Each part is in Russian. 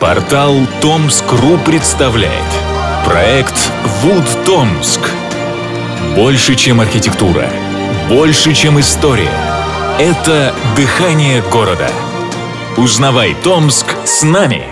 Портал Томск.ру представляет Проект Вуд Томск Больше, чем архитектура Больше, чем история Это дыхание города Узнавай Томск с нами!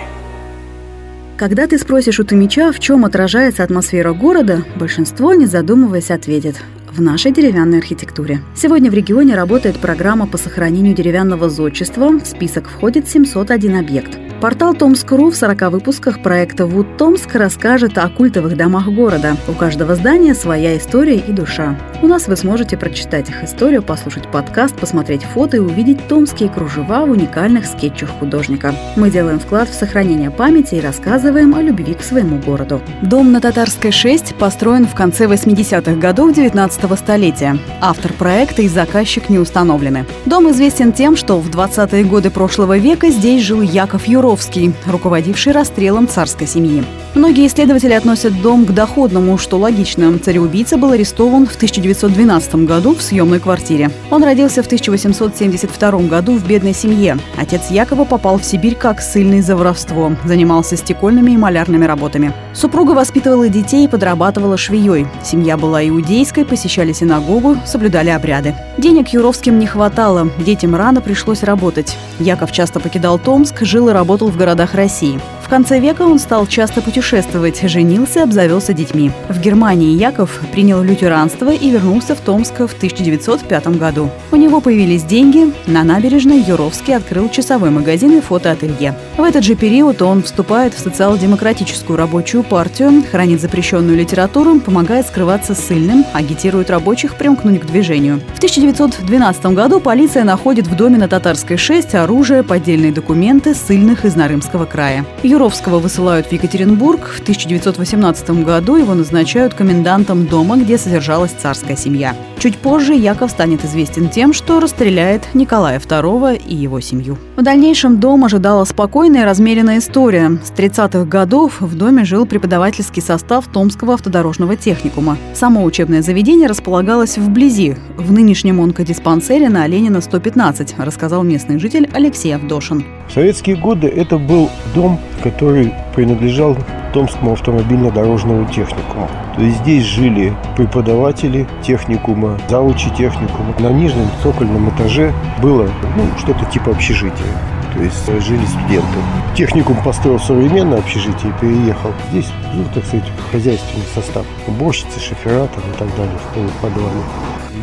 Когда ты спросишь у Томича, в чем отражается атмосфера города, большинство, не задумываясь, ответит в нашей деревянной архитектуре. Сегодня в регионе работает программа по сохранению деревянного зодчества. В список входит 701 объект. Портал Томск.ру в 40 выпусках проекта «Вуд Томск» расскажет о культовых домах города. У каждого здания своя история и душа. У нас вы сможете прочитать их историю, послушать подкаст, посмотреть фото и увидеть томские кружева в уникальных скетчах художника. Мы делаем вклад в сохранение памяти и рассказываем о любви к своему городу. Дом на Татарской 6 построен в конце 80-х годов 19 столетия. Автор проекта и заказчик не установлены. Дом известен тем, что в 20-е годы прошлого века здесь жил Яков Юров, Петровский, руководивший расстрелом царской семьи. Многие исследователи относят дом к доходному, что логично. Цареубийца был арестован в 1912 году в съемной квартире. Он родился в 1872 году в бедной семье. Отец Якова попал в Сибирь как ссыльный за воровство. Занимался стекольными и малярными работами. Супруга воспитывала детей и подрабатывала швеей. Семья была иудейской, посещали синагогу, соблюдали обряды. Денег Юровским не хватало, детям рано пришлось работать. Яков часто покидал Томск, жил и работал в городах России. В конце века он стал часто путешествовать, женился, обзавелся детьми. В Германии Яков принял лютеранство и вернулся в Томск в 1905 году. У него появились деньги, на набережной Юровский открыл часовой магазин и фотоателье. В этот же период он вступает в социал-демократическую рабочую партию, хранит запрещенную литературу, помогает скрываться ссыльным, агитирует рабочих примкнуть к движению. В 1912 году полиция находит в доме на Татарской 6 оружие, поддельные документы ссыльных из Нарымского края. Юровского высылают в Екатеринбург. В 1918 году его назначают комендантом дома, где содержалась царская семья. Чуть позже Яков станет известен тем, что расстреляет Николая II и его семью. В дальнейшем дом ожидала спокойная и размеренная история. С 30-х годов в доме жил преподавательский состав Томского автодорожного техникума. Само учебное заведение располагалось вблизи, в нынешнем онкодиспансере на Ленина 115, рассказал местный житель Алексей Авдошин. В советские годы это был дом, который принадлежал Томскому автомобильно-дорожному техникуму. То есть здесь жили преподаватели техникума, заучи техникума. На нижнем цокольном этаже было ну, что-то типа общежития. То есть жили студенты. Техникум построил современное общежитие и переехал. Здесь, ну, так сказать, хозяйственный состав. Уборщицы, шофера и так далее в полуподвале.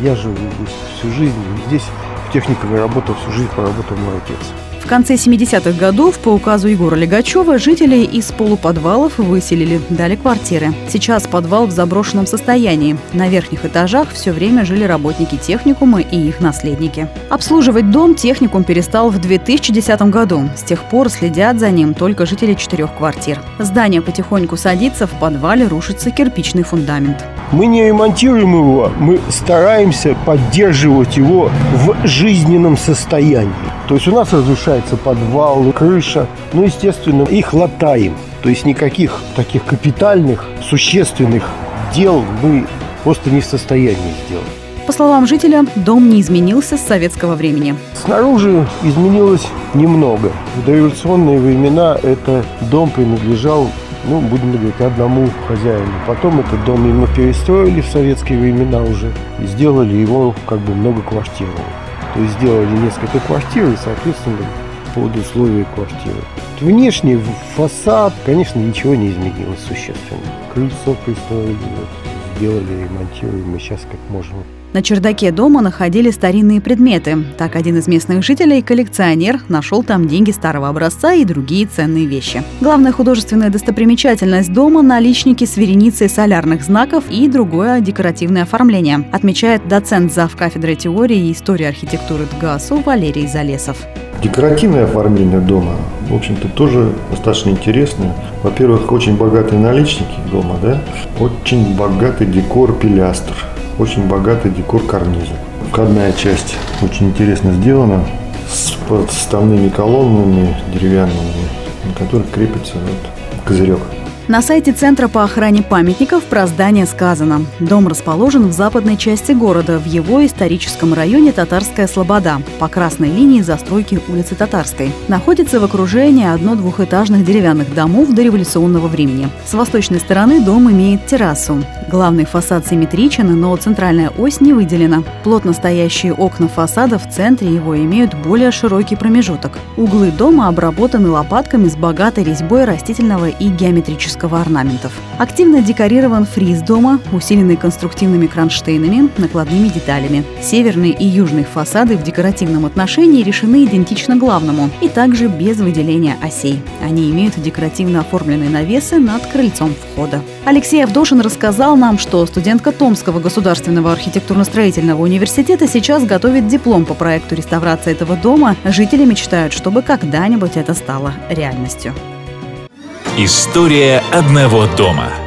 Я живу здесь всю жизнь. Здесь в техникуме работал всю жизнь, поработал мой отец. В конце 70-х годов по указу Егора Легачева жителей из полуподвалов выселили, дали квартиры. Сейчас подвал в заброшенном состоянии. На верхних этажах все время жили работники техникума и их наследники. Обслуживать дом техникум перестал в 2010 году. С тех пор следят за ним только жители четырех квартир. Здание потихоньку садится, в подвале рушится кирпичный фундамент. Мы не ремонтируем его, мы стараемся поддерживать его в жизненном состоянии. То есть у нас разрушается подвал, крыша. Ну, естественно, их латаем. То есть никаких таких капитальных, существенных дел мы просто не в состоянии сделать. По словам жителя, дом не изменился с советского времени. Снаружи изменилось немного. В дореволюционные времена этот дом принадлежал ну, будем говорить, одному хозяину. Потом этот дом ему перестроили в советские времена уже и сделали его как бы многоквартирным. То есть сделали несколько квартир и, соответственно, под условия квартиры. Внешний фасад, конечно, ничего не изменилось существенно. Крыльцо пристроили, сделали, ремонтируем мы сейчас как можем. На чердаке дома находили старинные предметы. Так один из местных жителей, коллекционер, нашел там деньги старого образца и другие ценные вещи. Главная художественная достопримечательность дома – наличники с вереницей солярных знаков и другое декоративное оформление, отмечает доцент зав. кафедры теории и истории архитектуры ТГАСУ Валерий Залесов. Декоративное оформление дома, в общем-то, тоже достаточно интересное. Во-первых, очень богатые наличники дома, да, очень богатый декор пилястр – очень богатый декор карниза. Входная часть очень интересно сделана с подставными колоннами деревянными, на которых крепится вот козырек. На сайте Центра по охране памятников про здание сказано. Дом расположен в западной части города, в его историческом районе Татарская Слобода, по красной линии застройки улицы Татарской. Находится в окружении одно-двухэтажных деревянных домов дореволюционного времени. С восточной стороны дом имеет террасу. Главный фасад симметричен, но центральная ось не выделена. Плотно стоящие окна фасада в центре его имеют более широкий промежуток. Углы дома обработаны лопатками с богатой резьбой растительного и геометрического керамического орнаментов. Активно декорирован фриз дома, усиленный конструктивными кронштейнами, накладными деталями. Северные и южные фасады в декоративном отношении решены идентично главному и также без выделения осей. Они имеют декоративно оформленные навесы над крыльцом входа. Алексей Авдошин рассказал нам, что студентка Томского государственного архитектурно-строительного университета сейчас готовит диплом по проекту реставрации этого дома. Жители мечтают, чтобы когда-нибудь это стало реальностью. История одного дома –